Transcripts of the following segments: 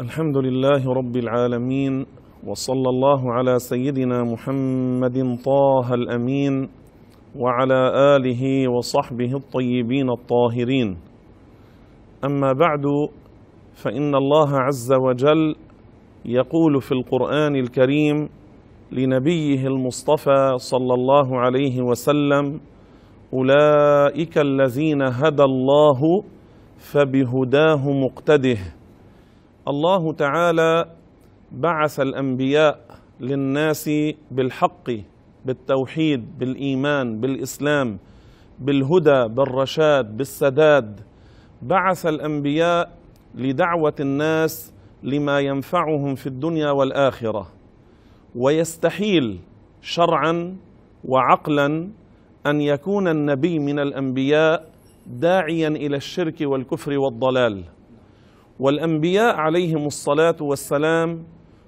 الحمد لله رب العالمين وصلى الله على سيدنا محمد طه الأمين وعلى آله وصحبه الطيبين الطاهرين. أما بعد فإن الله عز وجل يقول في القرآن الكريم لنبيه المصطفى صلى الله عليه وسلم أولئك الذين هدى الله فبهداه مقتده. الله تعالى بعث الأنبياء للناس بالحق بالتوحيد بالإيمان بالإسلام بالهدى بالرشاد بالسداد. بعث الأنبياء لدعوة الناس لما ينفعهم في الدنيا والآخرة ويستحيل شرعا وعقلا أن يكون النبي من الأنبياء داعيا إلى الشرك والكفر والضلال. والأنبياء عليهم الصلاة والسلام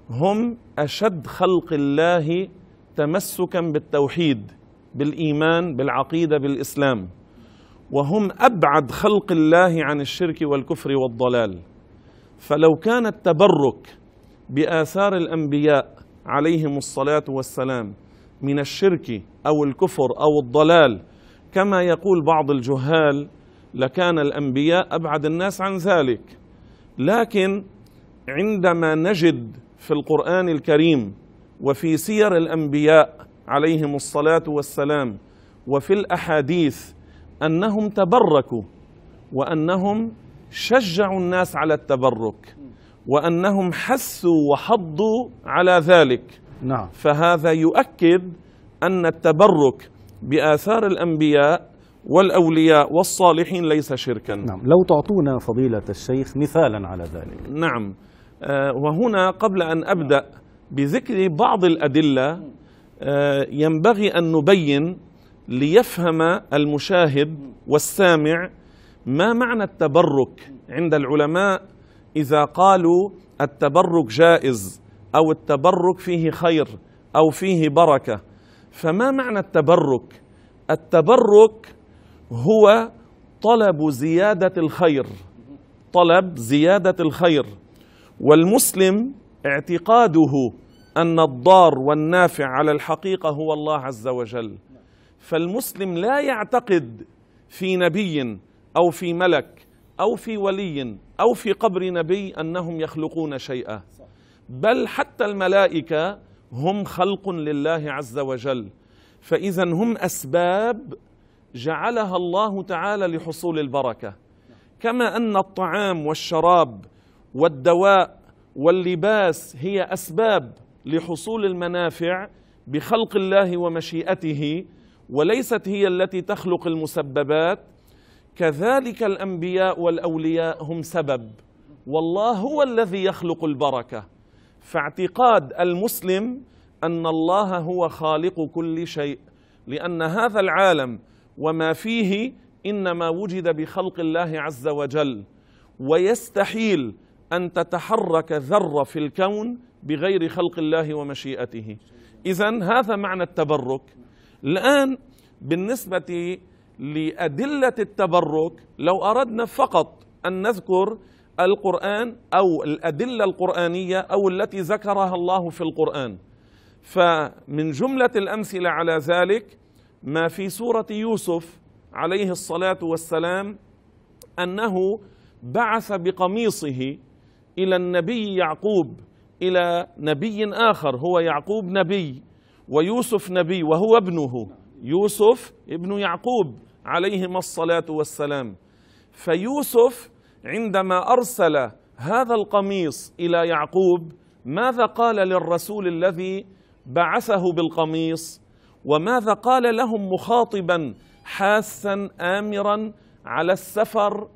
هم أشد خلق الله تمسكا بالتوحيد بالإيمان بالعقيدة بالإسلام. وهم أبعد خلق الله عن الشرك والكفر والضلال. فلو كان التبرك بآثار الأنبياء عليهم الصلاة والسلام من الشرك أو الكفر أو الضلال كما يقول بعض الجهال لكان الأنبياء أبعد الناس عن ذلك. لكن عندما نجد في القرآن الكريم وفي سير الأنبياء عليهم الصلاة والسلام وفي الأحاديث أنهم تبركوا وأنهم شجعوا الناس على التبرك وأنهم حثوا وحضوا على ذلك. نعم. فهذا يؤكد أن التبرك بآثار الأنبياء والأولياء والصالحين ليس شركا. نعم. لو تعطونا فضيلة الشيخ مثالا على ذلك. نعم. آه، وهنا قبل أن أبدأ بذكر بعض الأدلة آه، ينبغي أن نبين ليفهم المشاهد والسامع ما معنى التبرك عند العلماء إذا قالوا التبرك جائز أو التبرك فيه خير أو فيه بركة. فما معنى التبرك؟ التبرك هو طلب زيادة الخير. طلب زيادة الخير. والمسلم اعتقاده أن الضار والنافع على الحقيقة هو الله عز وجل. فالمسلم لا يعتقد في نبي أو في ملك أو في ولي أو في قبر نبي أنهم يخلقون شيئا. بل حتى الملائكة هم خلق لله عز وجل. فإذا هم أسباب جعلها الله تعالى لحصول البركة. كما أن الطعام والشراب والدواء واللباس هي أسباب لحصول المنافع بخلق الله ومشيئته وليست هي التي تخلق المسببات. كذلك الأنبياء والأولياء هم سبب. والله هو الذي يخلق البركة. فاعتقاد المسلم أن الله هو خالق كل شيء لأن هذا العالم وما فيه إنما وجد بخلق الله عز وجل. ويستحيل أن تتحرك ذرة في الكون بغير خلق الله ومشيئته. اذا هذا معنى التبرك. الآن بالنسبة لأدلة التبرك لو أردنا فقط أن نذكر القرآن أو الأدلة القرآنية أو التي ذكرها الله في القرآن فمن جملة الأمثلة على ذلك ما في سورة يوسف عليه الصلاة والسلام أنه بعث بقميصه إلى النبي يعقوب إلى نبي آخر هو يعقوب نبي ويوسف نبي وهو ابنه يوسف ابن يعقوب عليهما الصلاة والسلام. فيوسف عندما أرسل هذا القميص إلى يعقوب ماذا قال للرسول الذي بعثه بالقميص؟ وماذا قال لهم مخاطبا حاثا امرا على السفر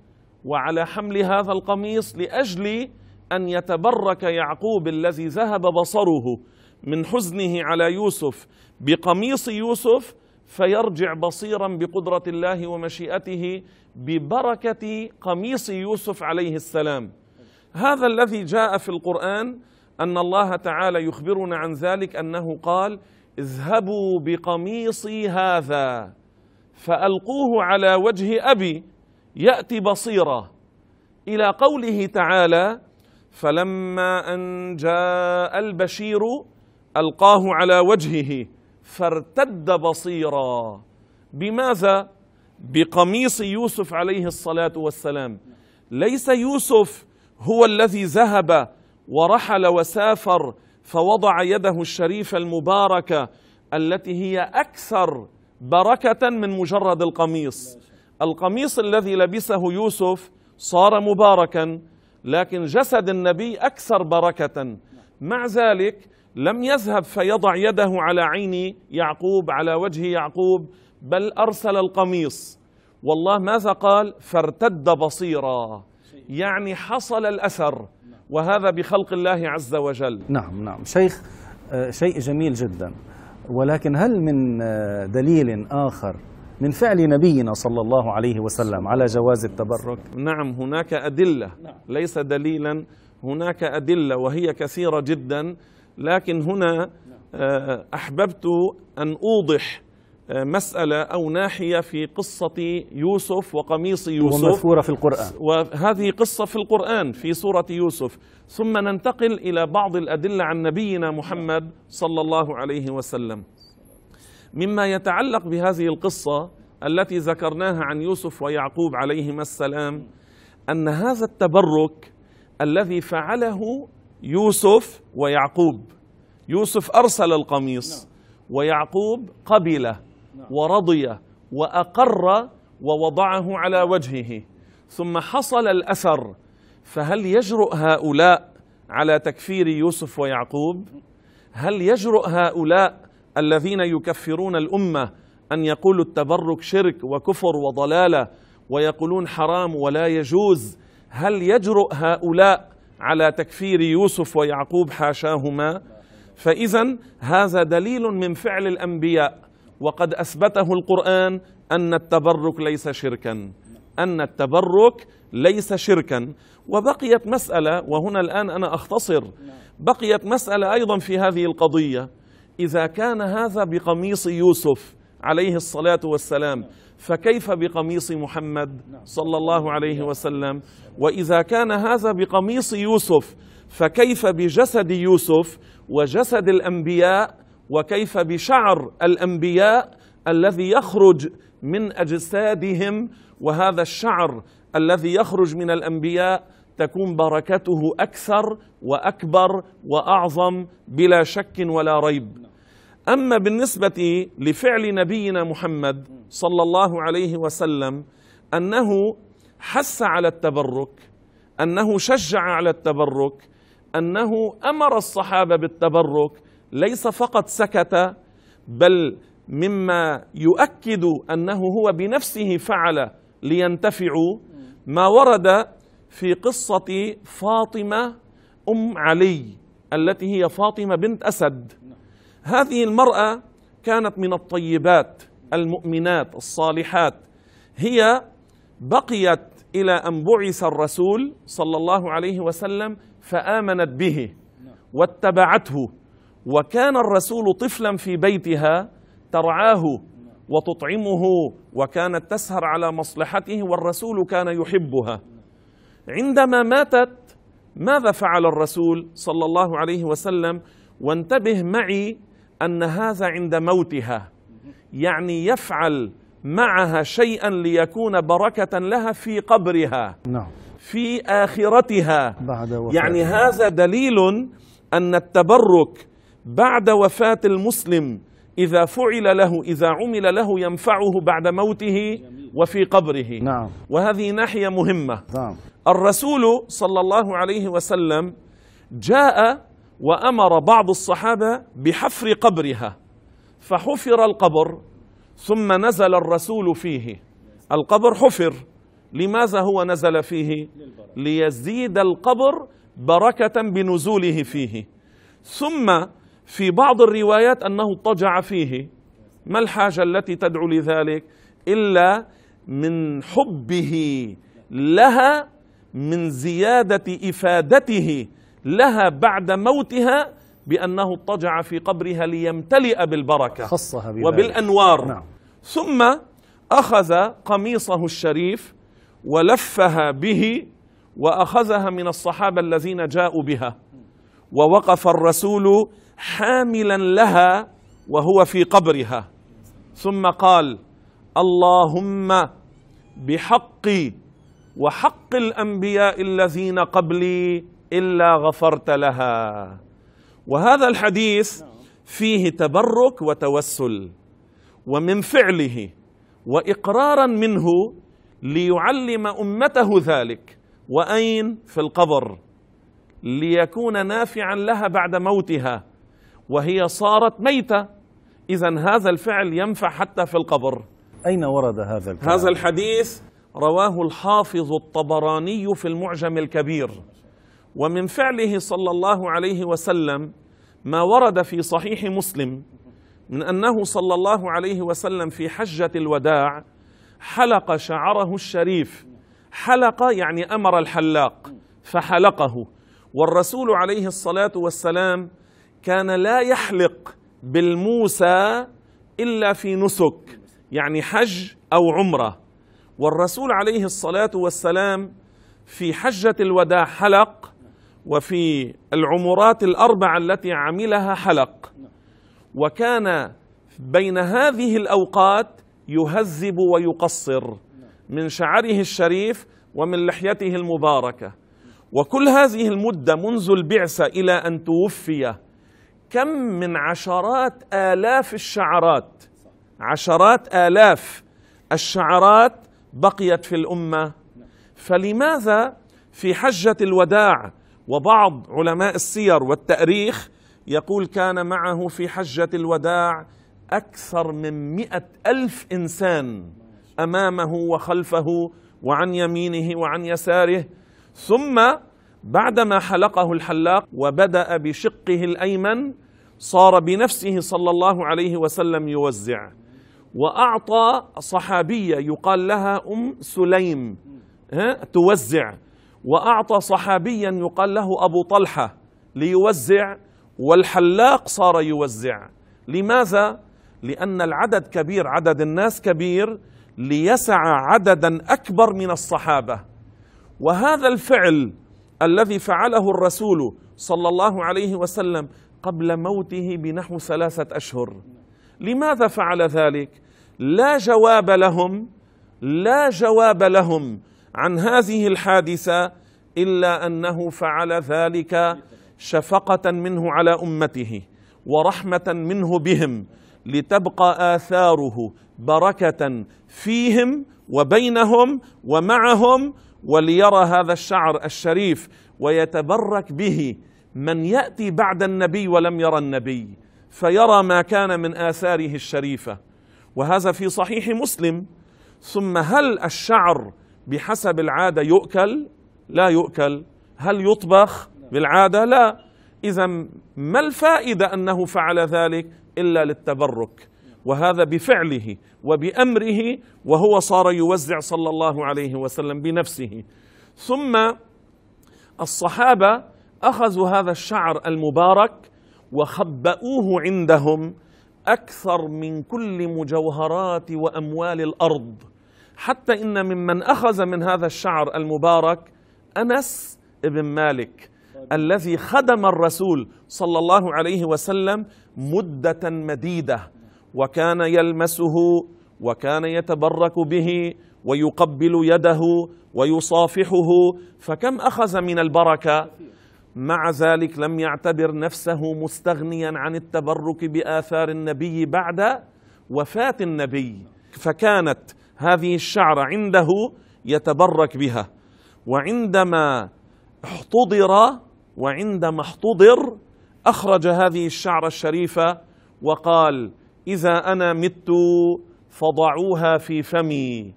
وعلى حمل هذا القميص لأجل أن يتبرك يعقوب الذي ذهب بصره من حزنه على يوسف بقميص يوسف فيرجع بصيرا بقدرة الله ومشيئته ببركة قميص يوسف عليه السلام. هذا الذي جاء في القرآن أن الله تعالى يخبرنا عن ذلك أنه قال اذهبوا بقميصي هذا فألقوه على وجه أبي يأتي بصيرا إلى قوله تعالى فلما أن جاء البشير ألقاه على وجهه فارتد بصيرا. بماذا؟ بقميص يوسف عليه الصلاة والسلام. ليس يوسف هو الذي ذهب ورحل وسافر فوضع يده الشريفه المباركه التي هي أكثر بركة من مجرد القميص. القميص الذي لبسه يوسف صار مباركا لكن جسد النبي أكثر بركة. مع ذلك لم يذهب فيضع يده على عين يعقوب على وجه يعقوب بل أرسل القميص. والله ماذا قال؟ فارتد بصيرا. يعني حصل الأثر. وهذا بخلق الله عز وجل. نعم نعم. شيخ آه، شيء جميل جدا. ولكن هل من آه، دليل آخر من فعل نبينا صلى الله عليه وسلم على جواز التبرك؟ نعم هناك أدلة. ليس دليلا. هناك أدلة وهي كثيرة جدا. لكن هنا آه، أحببت أن أوضح مسألة أو ناحية في قصة يوسف وقميص يوسف. ومذكورة في القرآن. وهذه قصة في القرآن في سورة يوسف. ثم ننتقل إلى بعض الأدلة عن نبينا محمد صلى الله عليه وسلم. مما يتعلق بهذه القصة التي ذكرناها عن يوسف ويعقوب عليهما السلام أن هذا التبرك الذي فعله يوسف ويعقوب يوسف أرسل القميص ويعقوب قبله. ورضي وأقر ووضعه على وجهه. ثم حصل الأثر فهل يجرؤ هؤلاء على تكفير يوسف ويعقوب؟ هل يجرؤ هؤلاء الذين يكفرون الأمة أن يقولوا التبرك شرك وكفر وضلالة ويقولون حرام ولا يجوز؟ هل يجرؤ هؤلاء على تكفير يوسف ويعقوب حاشاهما؟ فاذا هذا دليل من فعل الأنبياء. وقد أثبته القرآن أن التبرك ليس شركا. أن التبرك ليس شركا. وبقيت مسألة وهنا الآن أنا أختصر بقيت مسألة أيضا في هذه القضية. إذا كان هذا بقميص يوسف عليه الصلاة والسلام فكيف بقميص محمد صلى الله عليه وسلم؟ وإذا كان هذا بقميص يوسف فكيف بجسد يوسف وجسد الأنبياء وكيف بشعر الأنبياء الذي يخرج من أجسادهم وهذا الشعر الذي يخرج من الأنبياء تكون بركته أكثر وأكبر وأعظم بلا شك ولا ريب. أما بالنسبة لفعل نبينا محمد صلى الله عليه وسلم أنه حث على التبرك أنه شجع على التبرك أنه أمر الصحابة بالتبرك ليس فقط سكت بل مما يؤكد أنه هو بنفسه فعل لينتفعوا. ما ورد في قصة فاطمة أم علي التي هي فاطمة بنت أسد. هذه المرأة كانت من الطيبات المؤمنات الصالحات. هي بقيت إلى أن بعث الرسول صلى الله عليه وسلم فآمنت به واتبعته. وكان الرسول طفلا في بيتها ترعاه وتطعمه وكانت تسهر على مصلحته والرسول كان يحبها. عندما ماتت ماذا فعل الرسول صلى الله عليه وسلم؟ وانتبه معي أن هذا عند موتها يعني يفعل معها شيئا ليكون بركة لها في قبرها نعم. في آخرتها. بعد وفاة يعني هذا دليل أن التبرك بعد وفاة المسلم إذا فعل له إذا عمل له ينفعه بعد موته وفي قبره. نعم. وهذه ناحية مهمة. نعم. الرسول صلى الله عليه وسلم جاء وأمر بعض الصحابة بحفر قبرها فحفر القبر ثم نزل الرسول فيه. القبر حفر. لماذا هو نزل فيه؟ ليزيد القبر بركة بنزوله فيه. ثم في بعض الروايات أنه اضطجع فيه. ما الحاجة التي تدعو لذلك؟ إلا من حبه لها من زيادة إفادته لها بعد موتها بأنه اضطجع في قبرها ليمتلئ بالبركة خصها بذلك. وبالأنوار. نعم. ثم أخذ قميصه الشريف ولفها به وأخذها من الصحابة الذين جاءوا بها. ووقف الرسول حاملا لها وهو في قبرها. ثم قال اللهم بحقي وحق الأنبياء الذين قبلي إلا غفرت لها. وهذا الحديث فيه تبرك وتوسل ومن فعله وإقرارا منه ليعلم أمته ذلك. وأين؟ في القبر ليكون نافعا لها بعد موتها. وهي صارت ميتة. اذا هذا الفعل ينفع حتى في القبر. أين ورد هذا الكلام؟ هذا الحديث رواه الحافظ الطبراني في المعجم الكبير. ومن فعله صلى الله عليه وسلم ما ورد في صحيح مسلم من أنه صلى الله عليه وسلم في حجة الوداع حلق شعره الشريف. حلق يعني أمر الحلاق فحلقه. والرسول عليه الصلاة والسلام كان لا يحلق بالموسى إلا في نسك يعني حج أو عمرة. والرسول عليه الصلاة والسلام في حجة الوداع حلق وفي العمرات الأربع التي عملها حلق. وكان بين هذه الأوقات يهذب ويقصر من شعره الشريف ومن لحيته المباركة. وكل هذه المدة منذ البعثة إلى أن توفي كم من عشرات آلاف الشعرات؟ عشرات آلاف الشعرات بقيت في الأمة. فلماذا في حجة الوداع وبعض علماء السير والتأريخ يقول كان معه في حجة الوداع أكثر من مئة ألف إنسان أمامه وخلفه وعن يمينه وعن يساره. ثم بعدما حلقه الحلاق وبدأ بشقه الأيمن صار بنفسه صلى الله عليه وسلم يوزع. وأعطى صحابية يقال لها أم سليم ها توزع. وأعطى صحابيا يقال له أبو طلحة ليوزع. والحلاق صار يوزع. لماذا؟ لأن العدد كبير عدد الناس كبير ليسع عددا أكبر من الصحابة. وهذا الفعل الذي فعله الرسول صلى الله عليه وسلم قبل موته بنحو ثلاثة أشهر. لماذا فعل ذلك؟ لا جواب لهم لا جواب لهم عن هذه الحادثة إلا أنه فعل ذلك شفقة منه على أمته ورحمة منه بهم لتبقى آثاره بركة فيهم وبينهم ومعهم وليرى هذا الشعر الشريف ويتبرك به من يأتي بعد النبي ولم يرى النبي فيرى ما كان من آثاره الشريفة. وهذا في صحيح مسلم. ثم هل الشعر بحسب العادة يؤكل؟ لا يؤكل. هل يطبخ بالعادة؟ لا. إذا ما الفائدة أنه فعل ذلك إلا للتبرك؟ وهذا بفعله وبأمره وهو صار يوزع صلى الله عليه وسلم بنفسه. ثم الصحابة أخذوا هذا الشعر المبارك وخبأوه عندهم أكثر من كل مجوهرات وأموال الأرض. حتى إن ممن أخذ من هذا الشعر المبارك أنس بن مالك الذي خدم الرسول صلى الله عليه وسلم مدة مديدة وكان يلمسه وكان يتبرك به ويقبل يده ويصافحه فكم أخذ من البركة؟ مع ذلك لم يعتبر نفسه مستغنيا عن التبرك بآثار النبي بعد وفاة النبي. فكانت هذه الشعره عنده يتبرك بها. وعندما احتضر وعندما احتضر أخرج هذه الشعره الشريفة وقال إذا أنا مت فضعوها في فمي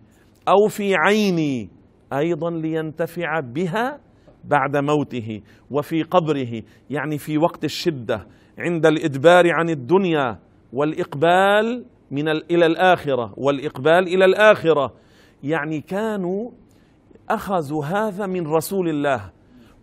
أو في عيني. أيضا لينتفع بها بعد موته وفي قبره يعني في وقت الشدة عند الإدبار عن الدنيا والإقبال من إلى الآخرة والإقبال إلى الآخرة. يعني كانوا أخذوا هذا من رسول الله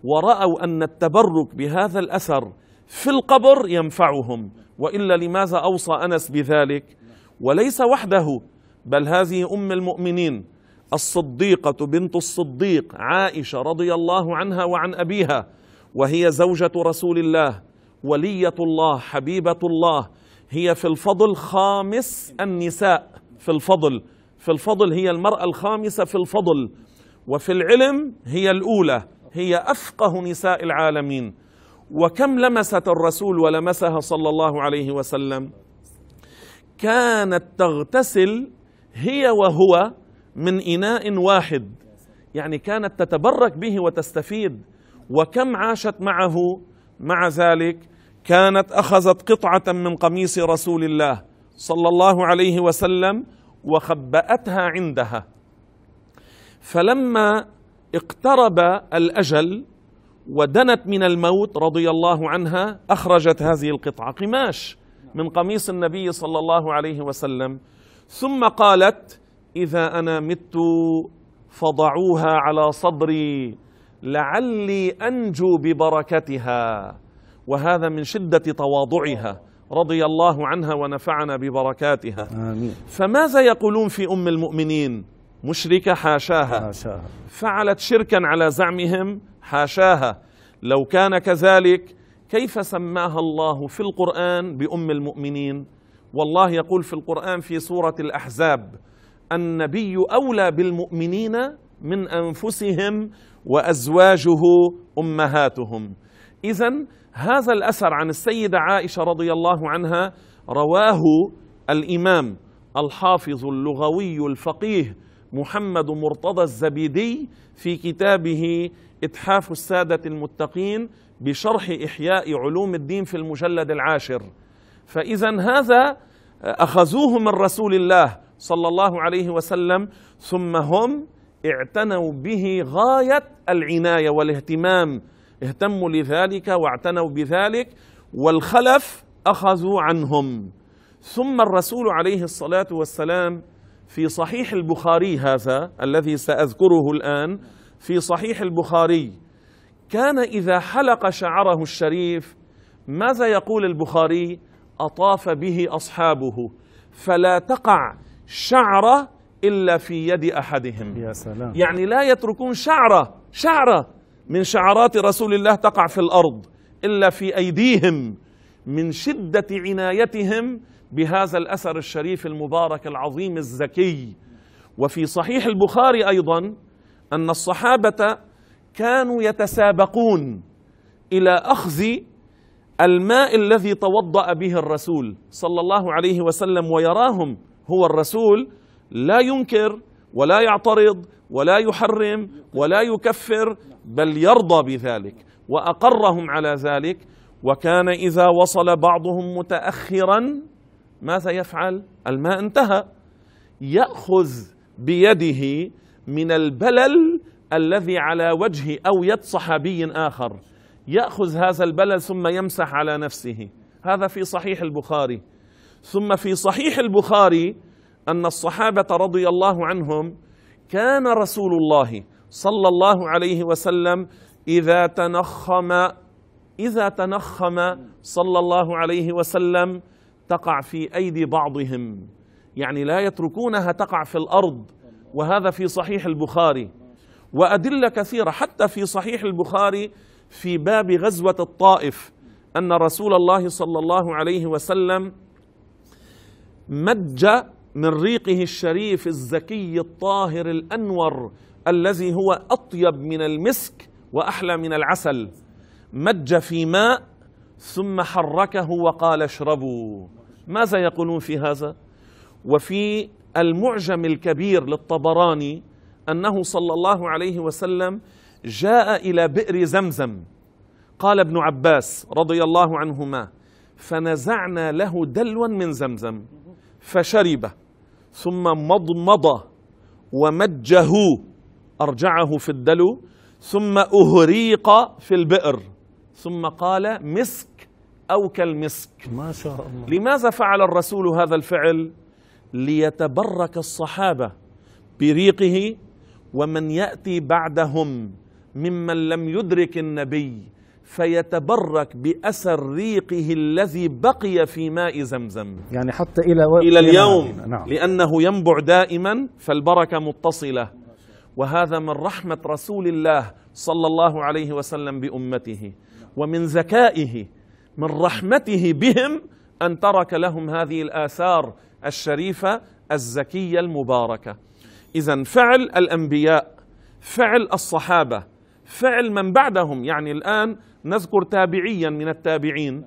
ورأوا أن التبرك بهذا الأثر في القبر ينفعهم. وإلا لماذا أوصى أنس بذلك؟ وليس وحده بل هذه أم المؤمنين. الصديقة بنت الصديق عائشة رضي الله عنها وعن أبيها وهي زوجة رسول الله ولية الله حبيبة الله. هي في الفضل خامس النساء في الفضل في الفضل هي المرأة الخامسة في الفضل. وفي العلم هي الأولى هي أفقه نساء العالمين. وكم لمست الرسول ولمسها صلى الله عليه وسلم؟ كانت تغتسل هي وهو من إناء واحد. يعني كانت تتبرك به وتستفيد. وكم عاشت معه؟ مع ذلك كانت أخذت قطعة من قميص رسول الله صلى الله عليه وسلم وخبأتها عندها. فلما اقترب الأجل ودنت من الموت رضي الله عنها أخرجت هذه القطعة. قماش من قميص النبي صلى الله عليه وسلم. ثم قالت إذا أنا مت فضعوها على صدري لعلي أنجو ببركتها. وهذا من شدة تواضعها رضي الله عنها ونفعنا ببركاتها. آمين. فماذا يقولون في أم المؤمنين؟ مشركة حاشاها. حاشاها. فعلت شركا على زعمهم حاشاها. لو كان كذلك كيف سماها الله في القرآن بأم المؤمنين؟ والله يقول في القرآن في سورة الأحزاب النبي أولى بالمؤمنين من أنفسهم وأزواجه أمهاتهم. اذا هذا الأثر عن السيدة عائشة رضي الله عنها رواه الإمام الحافظ اللغوي الفقيه محمد مرتضى الزبيدي في كتابه إتحاف السادة المتقين بشرح إحياء علوم الدين في المجلد العاشر. فاذا هذا أخذوه من رسول الله صلى الله عليه وسلم ثم هم اعتنوا به غايه العنايه والاهتمام اهتموا لذلك واعتنوا بذلك والخلف اخذوا عنهم ثم الرسول عليه الصلاه والسلام في صحيح البخاري هذا الذي ساذكره الان في صحيح البخاري كان اذا حلق شعره الشريف ماذا يقول البخاري؟ أطاف به أصحابه. فلا تقع شعره إلا في يد أحدهم. يا سلام. يعني لا يتركون شعره شعره من شعرات رسول الله تقع في الأرض إلا في أيديهم من شدة عنايتهم بهذا الأثر الشريف المبارك العظيم الزكي. وفي صحيح البخاري أيضا أن الصحابة كانوا يتسابقون إلى أخذ الماء الذي توضأ به الرسول صلى الله عليه وسلم ويراهم هو الرسول لا ينكر ولا يعترض ولا يحرم ولا يكفر بل يرضى بذلك وأقرهم على ذلك. وكان إذا وصل بعضهم متاخرا ماذا يفعل؟ الماء انتهى. يأخذ بيده من البلل الذي على وجه أو يد صحابي آخر. يأخذ هذا البلل ثم يمسح على نفسه. هذا في صحيح البخاري. ثم في صحيح البخاري أن الصحابة رضي الله عنهم كان رسول الله صلى الله عليه وسلم إذا تنخم إذا تنخم صلى الله عليه وسلم تقع في أيدي بعضهم. يعني لا يتركونها تقع في الأرض. وهذا في صحيح البخاري. وأدلة كثيرة حتى في صحيح البخاري في باب غزوة الطائف أن رسول الله صلى الله عليه وسلم مج من ريقه الشريف الزكي الطاهر الأنور الذي هو أطيب من المسك وأحلى من العسل. مج في ماء ثم حركه وقال اشربوا. ماذا يقولون في هذا؟ وفي المعجم الكبير للطبراني أنه صلى الله عليه وسلم جاء إلى بئر زمزم. قال ابن عباس رضي الله عنهما فنزعنا له دلوا من زمزم. فشرب ثم مضمض ومجه أرجعه في الدلو ثم أهريق في البئر ثم قال مسك أو كالمسك. ما شاء الله. لماذا فعل الرسول هذا الفعل؟ ليتبرك الصحابة بريقه ومن يأتي بعدهم ممن لم يدرك النبي فيتبرك بأثر ريقه الذي بقي في ماء زمزم. يعني حتى إلى و... إلى اليوم نعم. لأنه ينبع دائما فالبركة متصلة. وهذا من رحمة رسول الله صلى الله عليه وسلم بأمته. ومن ذكائه من رحمته بهم أن ترك لهم هذه الآثار الشريفة الزكية المباركة. اذا فعل الأنبياء فعل الصحابة فعل من بعدهم. يعني الآن نذكر تابعيا من التابعين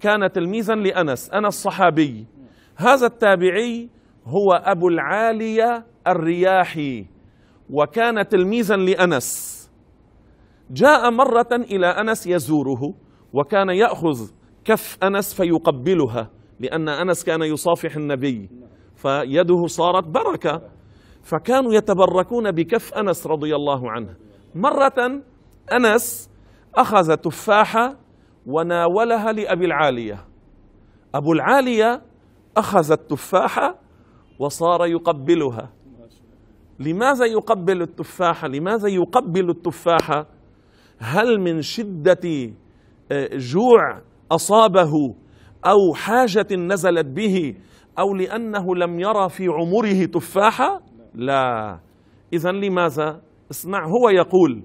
كان تلميذا لأنس أنس صحابي. هذا التابعي هو أبو العالية الرياحي وكان تلميذا لأنس. جاء مرة إلى أنس يزوره وكان يأخذ كف أنس فيقبلها لأن أنس كان يصافح النبي فيده صارت بركة. فكانوا يتبركون بكف أنس رضي الله عنه. مرة أنس اخذ تفاحه وناولها لأبي العالية. أبو العالية اخذ التفاحه وصار يقبلها. لماذا يقبل التفاحه لماذا يقبل التفاحه هل من شدة آه، جوع أصابه أو حاجة نزلت به أو لأنه لم يرى في عمره تفاحه لا. اذا لماذا؟ اسمع هو يقول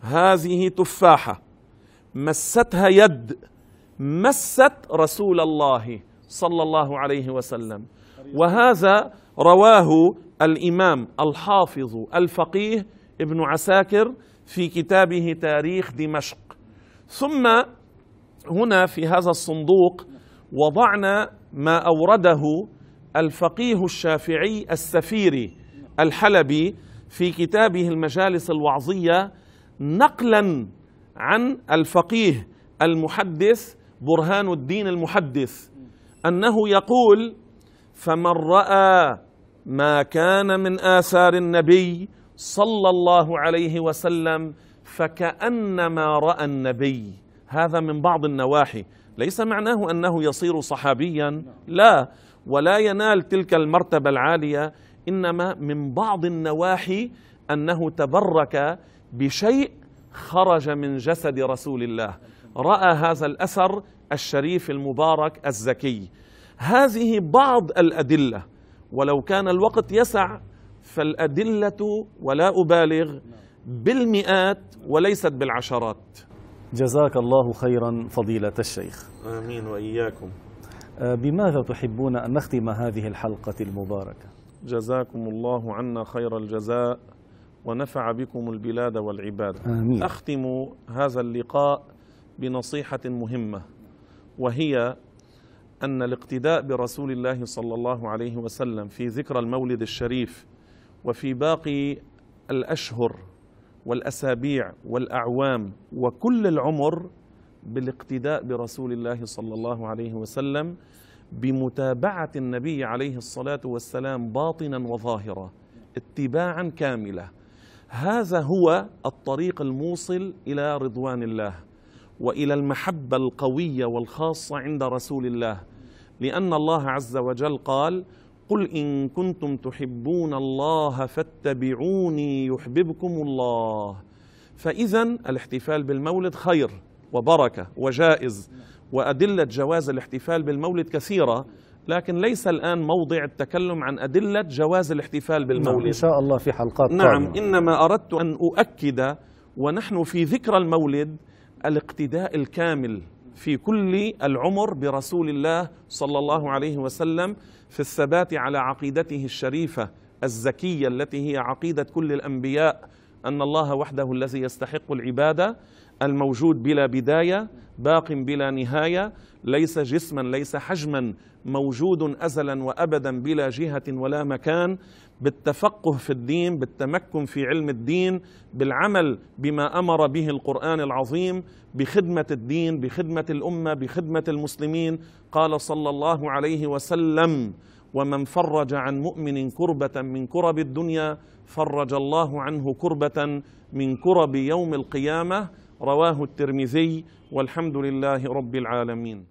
هذه تفاحة. مستها يد مست رسول الله صلى الله عليه وسلم. وهذا رواه الإمام الحافظ الفقيه ابن عساكر في كتابه تاريخ دمشق. ثم هنا في هذا الصندوق وضعنا ما أورده الفقيه الشافعي السفيري الحلبي في كتابه المجالس الوعظية نقلا عن الفقيه المحدث برهان الدين المحدث أنه يقول فمن رأى ما كان من آثار النبي صلى الله عليه وسلم فكأنما رأى النبي. هذا من بعض النواحي. ليس معناه أنه يصير صحابيا لا ولا ينال تلك المرتبة العالية إنما من بعض النواحي أنه تبرك بشيء خرج من جسد رسول الله. رأى هذا الأثر الشريف المبارك الزكي. هذه بعض الأدلة. ولو كان الوقت يسع فالأدلة ولا أبالغ بالمئات وليست بالعشرات. جزاك الله خيرا فضيلة الشيخ. آمين وإياكم. آه، بماذا تحبون أن نختم هذه الحلقة المباركة؟ جزاكم الله عنا خير الجزاء. ونفع بكم البلاد والعباد. آمين. أختم هذا اللقاء بنصيحة مهمة وهي أن الاقتداء برسول الله صلى الله عليه وسلم في ذكرى المولد الشريف وفي باقي الأشهر والأسابيع والأعوام وكل العمر بالاقتداء برسول الله صلى الله عليه وسلم بمتابعة النبي عليه الصلاة والسلام باطنا وظاهرا اتباعا كاملا. هذا هو الطريق الموصل إلى رضوان الله وإلى المحبة القوية والخاصة عند رسول الله. لأن الله عز وجل قال قل إن كنتم تحبون الله فاتبعوني يحببكم الله. فاذا الاحتفال بالمولد خير وبركة وجائز وأدلة جواز الاحتفال بالمولد كثيرة لكن ليس الآن موضع التكلم عن أدلة جواز الاحتفال نعم إن بالمولد شاء الله في حلقات نعم قادمة. إنما أردت أن أؤكد ونحن في ذكرى المولد الاقتداء الكامل في كل العمر برسول الله صلى الله عليه وسلم في الثبات على عقيدته الشريفة الزكية التي هي عقيدة كل الأنبياء أن الله وحده الذي يستحق العبادة الموجود بلا بداية باق بلا نهاية ليس جسما ليس حجما موجود ازلا وابدا بلا جهة ولا مكان بالتفقه في الدين بالتمكن في علم الدين بالعمل بما أمر به القرآن العظيم بخدمة الدين بخدمة الأمة بخدمة المسلمين. قال صلى الله عليه وسلم ومن فرج عن مؤمن كربة من كرب الدنيا فرج الله عنه كربة من كرب يوم القيامة رواه الترمذي والحمد لله رب العالمين.